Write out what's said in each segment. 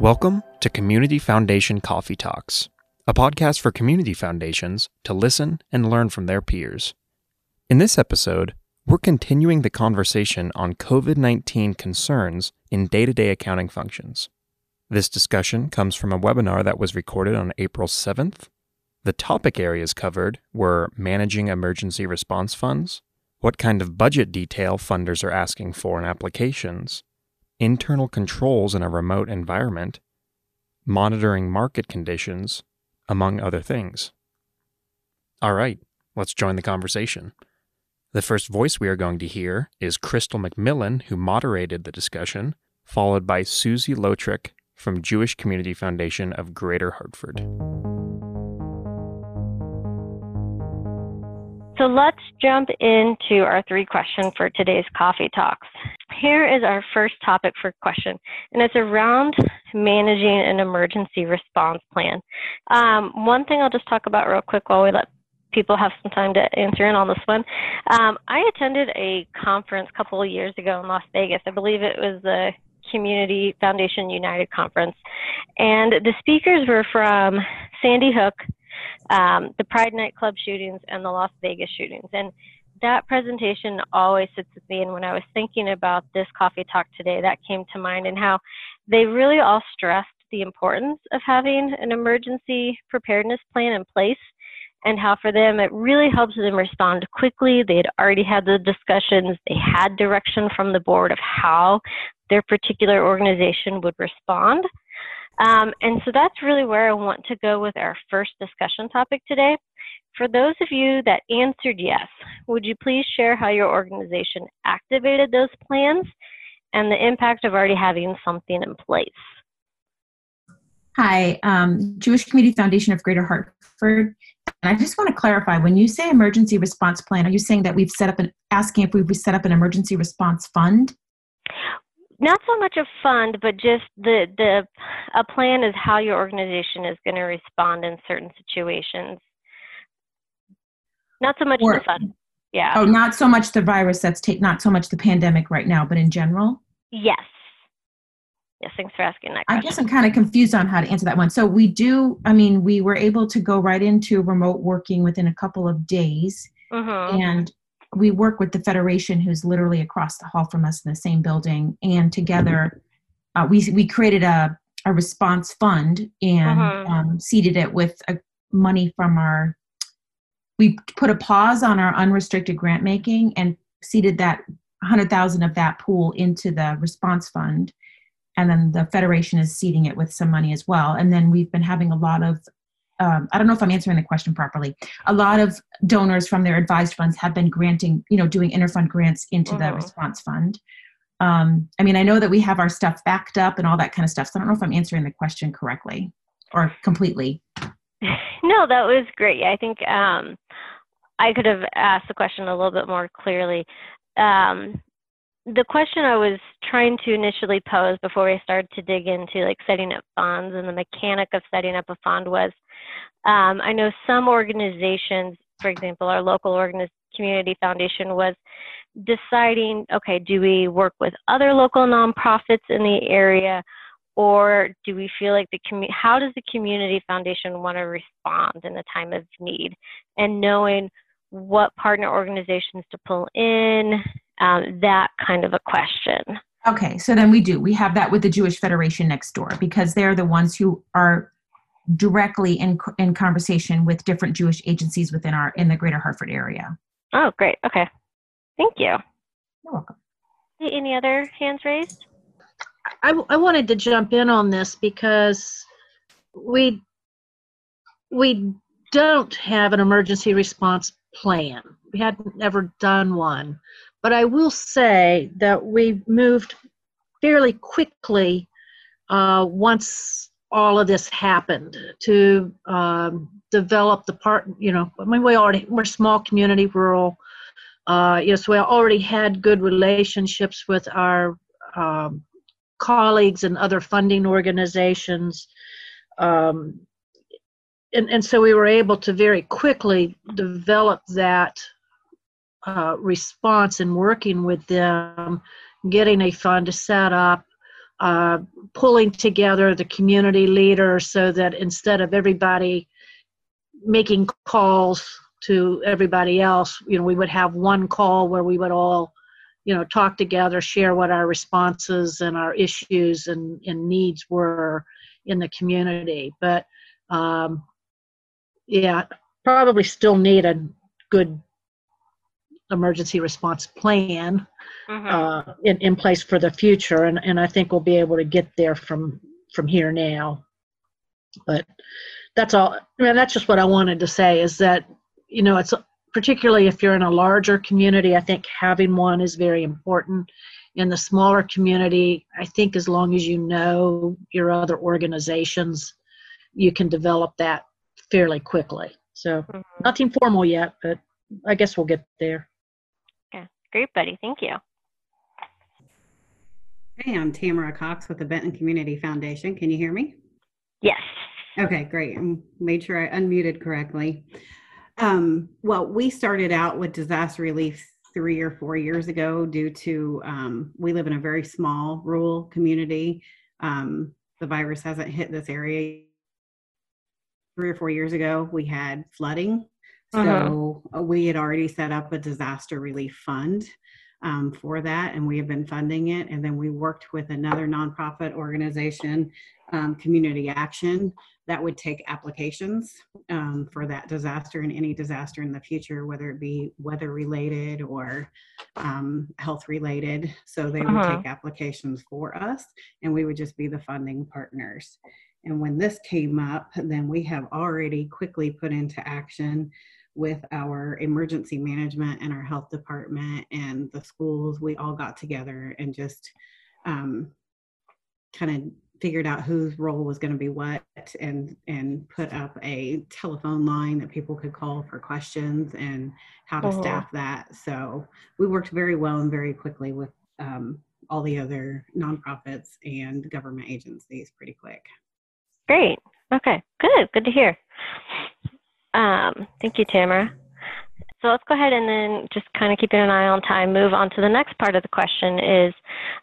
Welcome to Community Foundation Coffee Talks, a podcast for community foundations to listen and learn from their peers. In this episode, we're continuing the conversation on COVID 19 concerns in day to day accounting functions. This discussion comes from a webinar that was recorded on April 7th. The topic areas covered were managing emergency response funds, what kind of budget detail funders are asking for in applications, internal controls in a remote environment, monitoring market conditions, among other things. All right, let's join the conversation. The first voice we are going to hear is Crystal McMillan, who moderated the discussion, followed by Susie Lotrick from Jewish Community Foundation of Greater Hartford. So let's jump into our three questions for today's coffee talks. Here is our first topic for question, and it's around managing an emergency response plan. Um, one thing I'll just talk about real quick while we let people have some time to answer in on this one. Um, I attended a conference a couple of years ago in Las Vegas. I believe it was the Community Foundation United Conference. And the speakers were from Sandy Hook, um, the Pride nightclub shootings, and the Las Vegas shootings. And that presentation always sits with me. And when I was thinking about this coffee talk today, that came to mind and how they really all stressed the importance of having an emergency preparedness plan in place and how for them it really helps them respond quickly. They had already had the discussions, they had direction from the board of how their particular organization would respond. Um, and so that's really where I want to go with our first discussion topic today. For those of you that answered yes, would you please share how your organization activated those plans and the impact of already having something in place? Hi, um, Jewish Community Foundation of Greater Hartford. And I just want to clarify when you say emergency response plan, are you saying that we've set up an asking if we've set up an emergency response fund? not so much a fund, but just the the a plan is how your organization is going to respond in certain situations. Not so much or, the fund. Yeah. Oh, not so much the virus that's take not so much the pandemic right now, but in general. Yes. Yes, thanks for asking that. Question. I guess I'm kind of confused on how to answer that one. So we do. I mean, we were able to go right into remote working within a couple of days, mm-hmm. and we work with the federation who's literally across the hall from us in the same building and together uh, we, we created a, a response fund and uh-huh. um, seeded it with a, money from our we put a pause on our unrestricted grant making and seeded that 100000 of that pool into the response fund and then the federation is seeding it with some money as well and then we've been having a lot of um, I don't know if I'm answering the question properly. A lot of donors from their advised funds have been granting, you know, doing interfund grants into uh-huh. the response fund. Um, I mean, I know that we have our stuff backed up and all that kind of stuff. So I don't know if I'm answering the question correctly or completely. No, that was great. I think um, I could have asked the question a little bit more clearly. Um, the question I was trying to initially pose before we started to dig into like setting up funds and the mechanic of setting up a fund was um, I know some organizations, for example, our local organiz- community foundation was deciding, okay, do we work with other local nonprofits in the area, or do we feel like the community? How does the community foundation want to respond in a time of need? And knowing what partner organizations to pull in, um, that kind of a question. Okay, so then we do. We have that with the Jewish Federation next door because they're the ones who are directly in in conversation with different Jewish agencies within our in the Greater Hartford area. Oh, great. Okay, thank you. You're welcome. Any other hands raised? I, I wanted to jump in on this because we we don't have an emergency response plan. We hadn't ever done one, but I will say that we moved fairly quickly uh, once all of this happened to um, develop the part you know i mean we already we're small community rural uh, yes we already had good relationships with our um, colleagues and other funding organizations. Um, and, and so we were able to very quickly develop that uh, response in working with them getting a fund set up uh, pulling together the community leaders so that instead of everybody making calls to everybody else, you know, we would have one call where we would all, you know, talk together, share what our responses and our issues and, and needs were in the community. But um, yeah, probably still need a good emergency response plan mm-hmm. uh, in, in place for the future and, and i think we'll be able to get there from from here now but that's all I mean, that's just what i wanted to say is that you know it's particularly if you're in a larger community i think having one is very important in the smaller community i think as long as you know your other organizations you can develop that fairly quickly so mm-hmm. nothing formal yet but i guess we'll get there Great, buddy. Thank you. Hey, I'm Tamara Cox with the Benton Community Foundation. Can you hear me? Yes. Okay, great. I made sure I unmuted correctly. Um, well, we started out with disaster relief three or four years ago due to um, we live in a very small rural community. Um, the virus hasn't hit this area. Three or four years ago, we had flooding uh-huh. So uh, we had already set up a disaster relief fund um, for that, and we have been funding it. And then we worked with another nonprofit organization, um, Community Action, that would take applications um, for that disaster and any disaster in the future, whether it be weather related or um, health related. So they would uh-huh. take applications for us, and we would just be the funding partners. And when this came up, then we have already quickly put into action with our emergency management and our health department and the schools, we all got together and just um, kind of figured out whose role was going to be what and and put up a telephone line that people could call for questions and how to uh-huh. staff that. So we worked very well and very quickly with um, all the other nonprofits and government agencies pretty quick. Great. Okay. Good. Good to hear. Um, thank you, Tamara. So let's go ahead and then just kind of keeping an eye on time, move on to the next part of the question is,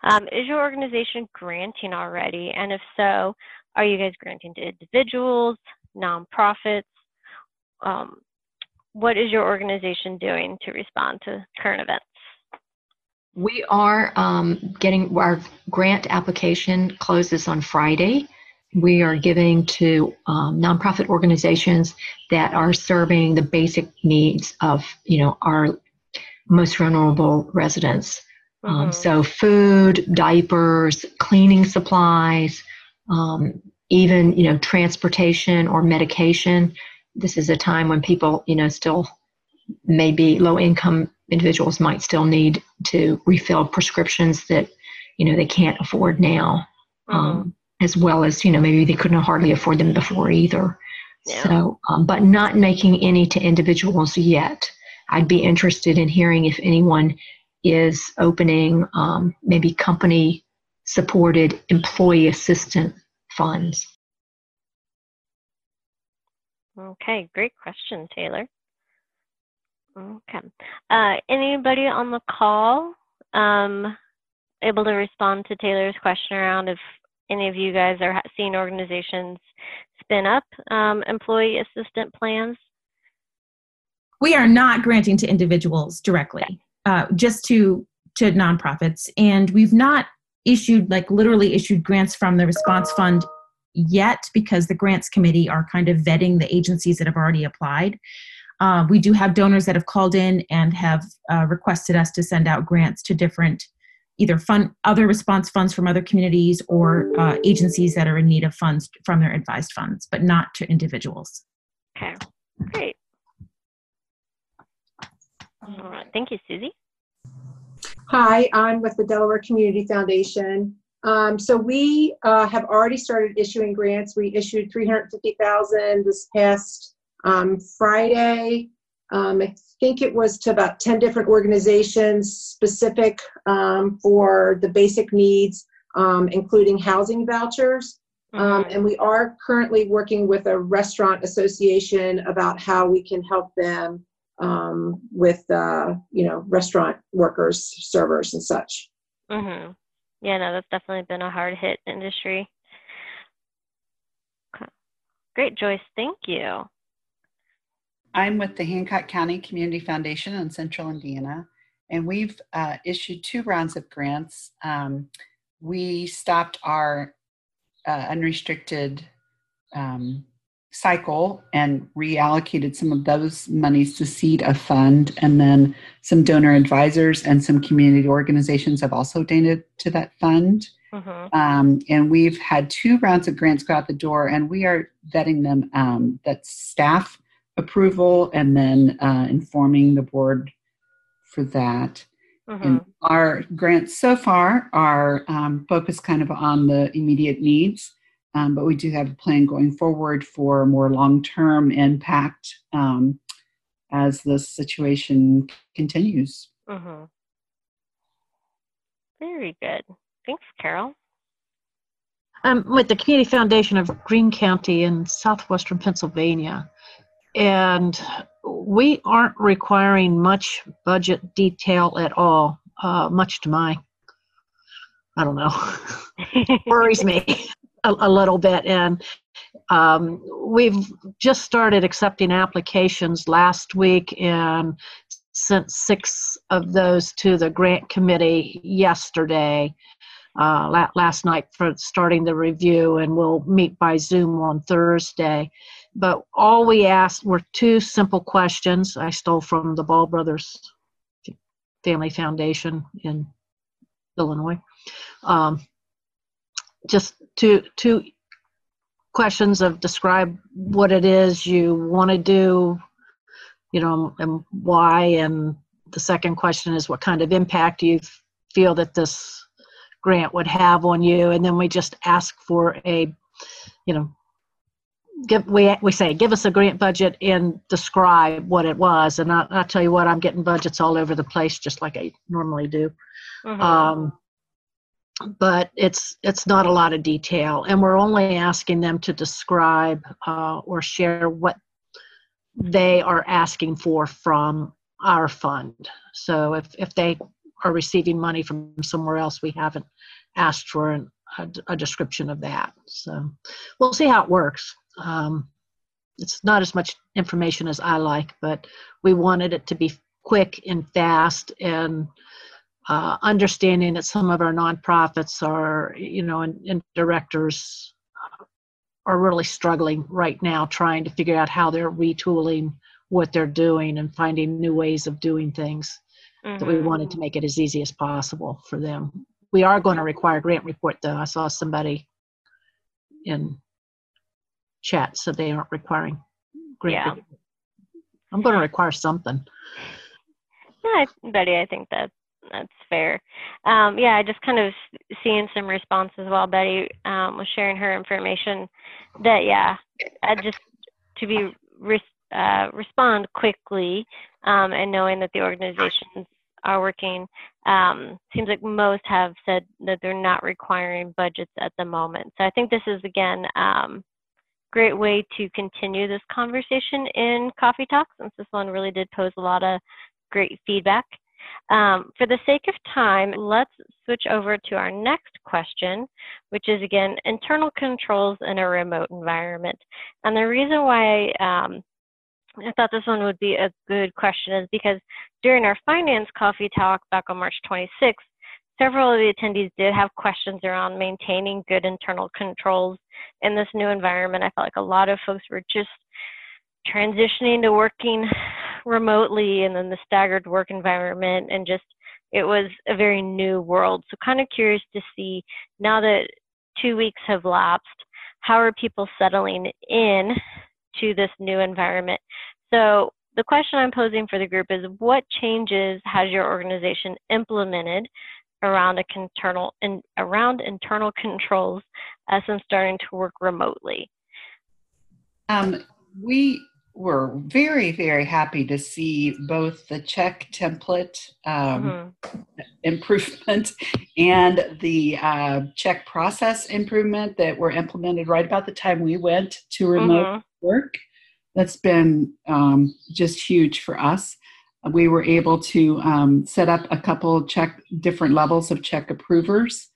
um, is your organization granting already? And if so, are you guys granting to individuals, nonprofits? Um, what is your organization doing to respond to current events? We are um, getting our grant application closes on Friday we are giving to um, nonprofit organizations that are serving the basic needs of you know our most vulnerable residents um, mm-hmm. um, so food diapers cleaning supplies um, even you know transportation or medication this is a time when people you know still maybe low income individuals might still need to refill prescriptions that you know they can't afford now mm-hmm. As well as you know maybe they couldn't hardly afford them before either. Yeah. so um, but not making any to individuals yet. I'd be interested in hearing if anyone is opening um, maybe company supported employee assistant funds. Okay great question taylor. Okay. Uh, anybody on the call um, able to respond to taylor's question around if any of you guys are seeing organizations spin up um, employee assistant plans? We are not granting to individuals directly, uh, just to to nonprofits, and we've not issued like literally issued grants from the response fund yet because the grants committee are kind of vetting the agencies that have already applied. Uh, we do have donors that have called in and have uh, requested us to send out grants to different either fund other response funds from other communities or uh, agencies that are in need of funds from their advised funds, but not to individuals. Okay, great. All right, thank you, Susie. Hi, I'm with the Delaware Community Foundation. Um, so we uh, have already started issuing grants. We issued 350,000 this past um, Friday. Um, I think it was to about 10 different organizations specific um, for the basic needs, um, including housing vouchers. Um, mm-hmm. and we are currently working with a restaurant association about how we can help them um, with, uh, you know, restaurant workers, servers, and such. Mm-hmm. Yeah, no, that's definitely been a hard hit industry. Great, Joyce. Thank you. I'm with the Hancock County Community Foundation in Central Indiana, and we've uh, issued two rounds of grants. Um, we stopped our uh, unrestricted um, cycle and reallocated some of those monies to seed a fund and then some donor advisors and some community organizations have also donated to that fund mm-hmm. um, and we've had two rounds of grants go out the door and we are vetting them um, that's staff approval and then uh, informing the board for that mm-hmm. and our grants so far are um, focused kind of on the immediate needs um, but we do have a plan going forward for more long-term impact um, as the situation continues. Mm-hmm. Very good. Thanks, Carol. I'm with the Community Foundation of Greene County in southwestern Pennsylvania. And we aren't requiring much budget detail at all, uh, much to my, I don't know, worries me a, a little bit. And um, we've just started accepting applications last week and sent six of those to the grant committee yesterday. Uh, last night for starting the review, and we'll meet by Zoom on Thursday. But all we asked were two simple questions I stole from the Ball Brothers Family Foundation in Illinois. Um, just two two questions of describe what it is you want to do you know and why and the second question is what kind of impact you feel that this grant would have on you and then we just ask for a you know give we we say give us a grant budget and describe what it was. And I, I tell you what i'm getting budgets all over the place just like i normally do. Mm-hmm. um, but it's it's not a lot of detail. And we're only asking them to describe uh, or share what they are asking for from our fund. So if, if they are receiving money from somewhere else we haven't asked for an, a, a, description of that. So we'll see how it works um, it's not as much information as i like but we wanted it to be quick and fast and uh, understanding that some of our nonprofits are, you know, and, and directors are really struggling right now trying to figure out how they're retooling what they're doing and finding new ways of doing things mm-hmm. that we wanted to mm-hmm. make it as easy as possible for them. We are going to require grant report though. I saw somebody in chat so they aren't requiring grant yeah. I'm going to require something. Yeah, Betty, I think that that's fair. Um, yeah, I just kind of seeing some responses while Betty um, was sharing her information. That yeah, I just to be re- uh, respond quickly um, and knowing that the organizations are working. Um, seems like most have said that they're not requiring budgets at the moment. So I think this is again um, great way to continue this conversation in coffee talks since this one really did pose a lot of great feedback. Um, for the sake of time, let's switch over to our next question, which is again, internal controls in a remote environment. And the reason why um, I thought this one would be a good question is because during our finance coffee talk back on March 26th, several of the attendees did have questions around maintaining good internal controls in this new environment. I felt like a lot of folks were just transitioning to working remotely and then the staggered work environment and just it was a very new world. So kind of curious to see now that two weeks have lapsed, how are people settling in to this new environment? So the question I'm posing for the group is what changes has your organization implemented around a internal in, around internal controls as I'm starting to work remotely? Um, we were very, very happy to see both the check template um, mm-hmm. improvement and the uh, check process improvement that were implemented right about the time we went to remote mm-hmm. work. That's been um, just huge for us. We were able to um, set up a couple check different levels of check approvers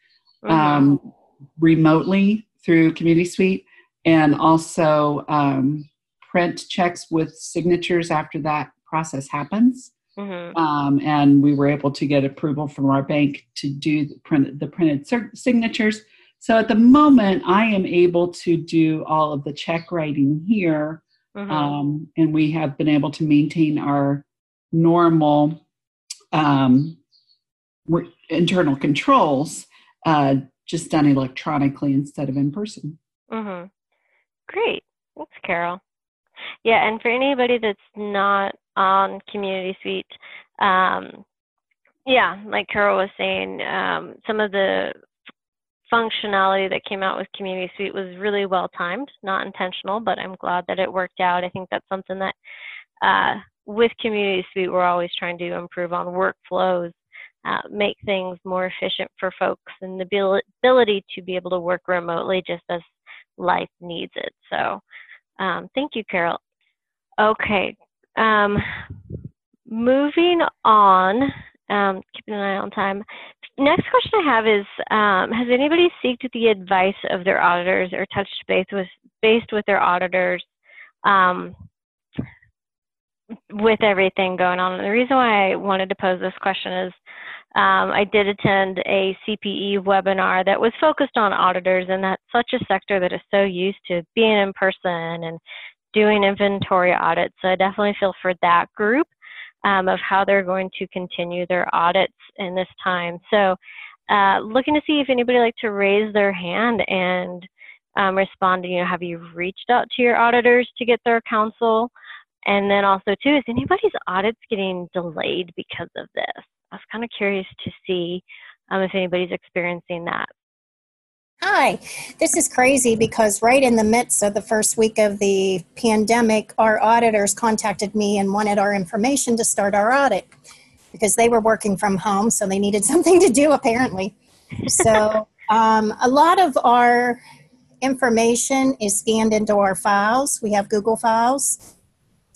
mm-hmm. um, remotely through Community Suite and also um, print checks with signatures after that process happens. Mm-hmm. Um, and we were able to get approval from our bank to do the, print, the printed signatures. So at the moment, I am able to do all of the check writing here, mm-hmm. um, and we have been able to maintain our normal um, internal controls uh, just done electronically instead of in person. Mm-hmm. Great. Thanks, Carol. Yeah, and for anybody that's not on Community Suite, um, yeah, like Carol was saying, um, some of the functionality that came out with Community Suite was really well timed, not intentional, but I'm glad that it worked out. I think that's something that uh, with Community Suite, we're always trying to improve on workflows, uh, make things more efficient for folks, and the ability to be able to work remotely just as life needs it. So, um, thank you, Carol. Okay, um, moving on, um, keeping an eye on time. Next question I have is, um, has anybody sought the advice of their auditors or touched base with, based with their auditors um, with everything going on? The reason why I wanted to pose this question is um, I did attend a CPE webinar that was focused on auditors, and that's such a sector that is so used to being in person and doing inventory audits. So I definitely feel for that group um, of how they're going to continue their audits in this time. So uh, looking to see if anybody like to raise their hand and um, respond you know, have you reached out to your auditors to get their counsel? And then also too, is anybody's audits getting delayed because of this? I was kind of curious to see um, if anybody's experiencing that. Hi, this is crazy because right in the midst of the first week of the pandemic, our auditors contacted me and wanted our information to start our audit because they were working from home, so they needed something to do apparently. So, um, a lot of our information is scanned into our files. We have Google files,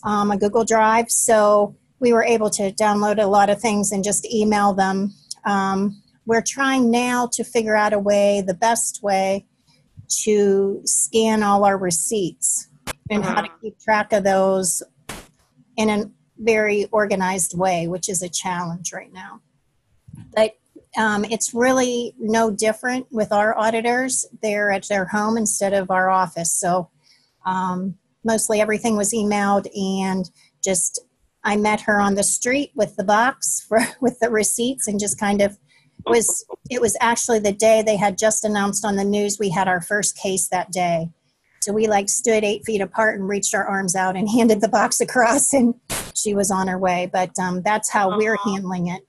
um, a Google Drive, so we were able to download a lot of things and just email them. Um, we're trying now to figure out a way, the best way, to scan all our receipts and how to uh-huh. keep track of those in a very organized way, which is a challenge right now. But um, it's really no different with our auditors. They're at their home instead of our office. So um, mostly everything was emailed and just I met her on the street with the box for with the receipts and just kind of was it was actually the day they had just announced on the news we had our first case that day. So we like stood eight feet apart and reached our arms out and handed the box across, and she was on her way. But um, that's how we're handling it.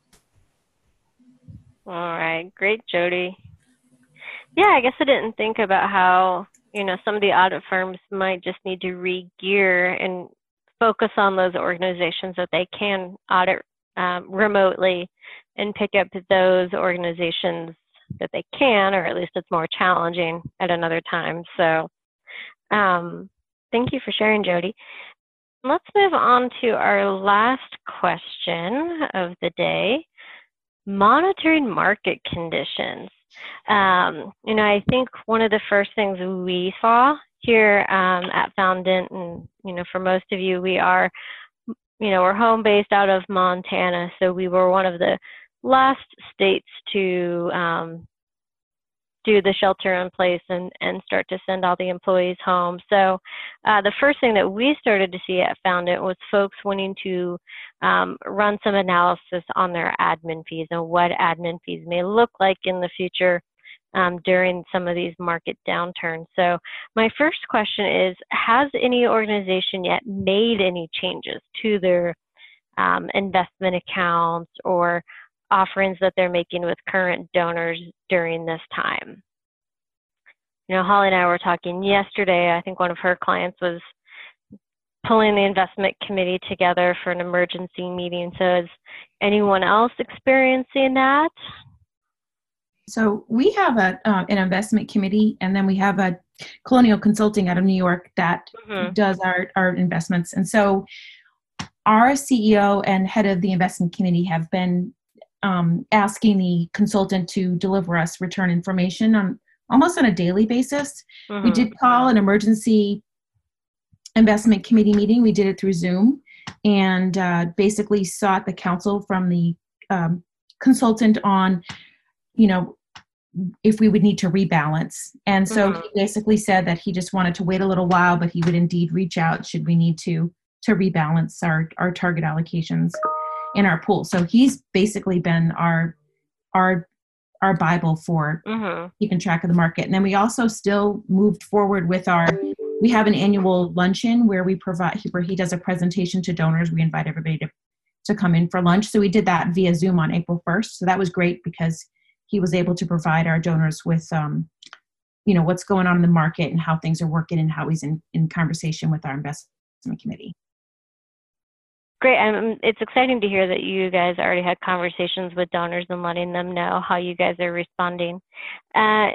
All right, great, Jody. Yeah, I guess I didn't think about how you know some of the audit firms might just need to re-gear and focus on those organizations that they can audit um, remotely and pick up those organizations that they can, or at least it's more challenging at another time. So, um, thank you for sharing, Jody. Let's move on to our last question of the day monitoring market conditions. Um, you know, I think one of the first things we saw here um, at Foundant, and you know, for most of you, we are, you know, we're home based out of Montana, so we were one of the last states to um, do the shelter in place and, and start to send all the employees home. So uh, the first thing that we started to see at Foundant was folks wanting to um, run some analysis on their admin fees and what admin fees may look like in the future um, during some of these market downturns. So my first question is, has any organization yet made any changes to their um, investment accounts or offerings that they're making with current donors during this time. You know, Holly and I were talking yesterday. I think one of her clients was pulling the investment committee together for an emergency meeting. So, is anyone else experiencing that? So, we have a, uh, an investment committee, and then we have a Colonial Consulting out of New York that mm-hmm. does our, our investments. And so, our CEO and head of the investment committee have been um, asking the consultant to deliver us return information on almost on a daily basis. Mm-hmm. We did call an emergency investment committee meeting. We did it through Zoom and uh, basically sought the counsel from the um, consultant on, you know, if we would need to rebalance. And so mm-hmm. he basically said that he just wanted to wait a little while, but he would indeed reach out should we need to to rebalance our our target allocations in our pool. So he's basically been our our our bible for mm-hmm. keeping track of the market. And then we also still moved forward with our we have an annual luncheon where we provide where he does a presentation to donors. We invite everybody to to come in for lunch. So we did that via Zoom on April 1st. So that was great because he was able to provide our donors with um, you know what's going on in the market and how things are working and how he's in, in conversation with our investment committee great um, it's exciting to hear that you guys already had conversations with donors and letting them know how you guys are responding uh,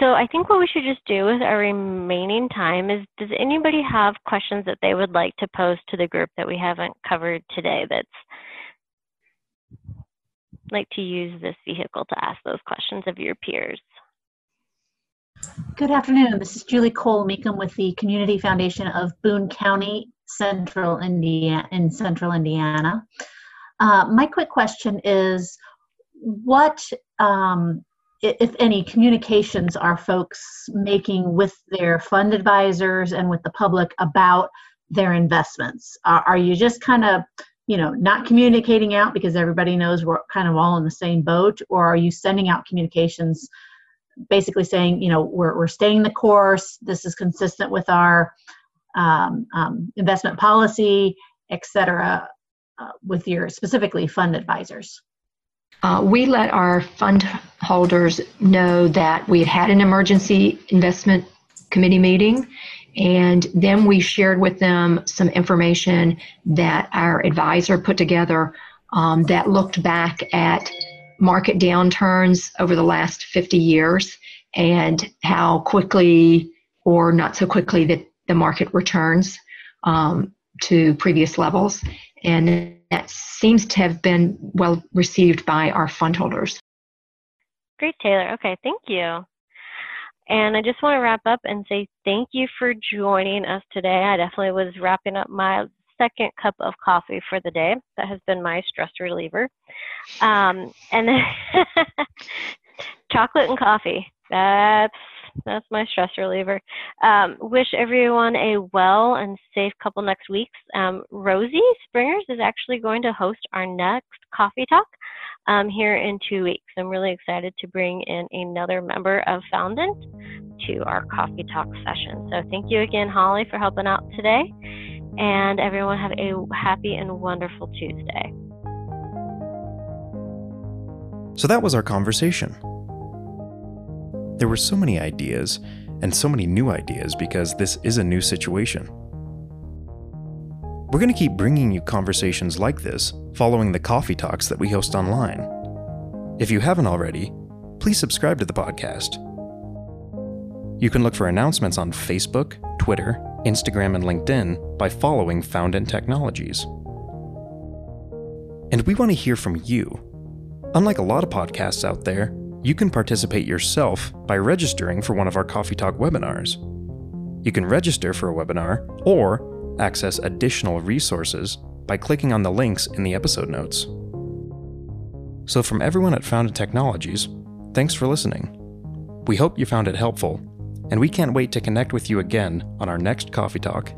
so i think what we should just do with our remaining time is does anybody have questions that they would like to pose to the group that we haven't covered today that's like to use this vehicle to ask those questions of your peers. Good afternoon. This is Julie Cole Meekum with the Community Foundation of Boone County, Central Indiana, in Central Indiana. Uh, my quick question is, what, um, if any, communications are folks making with their fund advisors and with the public about their investments? Are, are you just kind of you know not communicating out because everybody knows we're kind of all in the same boat or are you sending out communications basically saying you know we're, we're staying the course this is consistent with our um, um, investment policy etc uh, with your specifically fund advisors? Uh, we let our fund holders know that we had had an emergency investment committee meeting and then we shared with them some information that our advisor put together um, that looked back at market downturns over the last 50 years and how quickly or not so quickly that the market returns um, to previous levels. And that seems to have been well received by our fund holders. Great, Taylor. Okay, thank you. And I just want to wrap up and say thank you for joining us today. I definitely was wrapping up my second cup of coffee for the day. That has been my stress reliever. Um, and then chocolate and coffee. That's that's my stress reliever. Um, wish everyone a well and safe couple next weeks. Um, Rosie Springers is actually going to host our next coffee talk um, here in two weeks. I'm really excited to bring in another member of Foundant to our coffee talk session. So thank you again, Holly, for helping out today. And everyone have a happy and wonderful Tuesday. So that was our conversation. There were so many ideas and so many new ideas because this is a new situation. We're going to keep bringing you conversations like this following the coffee talks that we host online. If you haven't already, please subscribe to the podcast. You can look for announcements on Facebook, Twitter, Instagram, and LinkedIn by following Foundant Technologies. And we want to hear from you. Unlike a lot of podcasts out there, you can participate yourself by registering for one of our Coffee Talk webinars. You can register for a webinar or access additional resources by clicking on the links in the episode notes. So, from everyone at Foundant Technologies, thanks for listening. We hope you found it helpful, and we can't wait to connect with you again on our next Coffee Talk.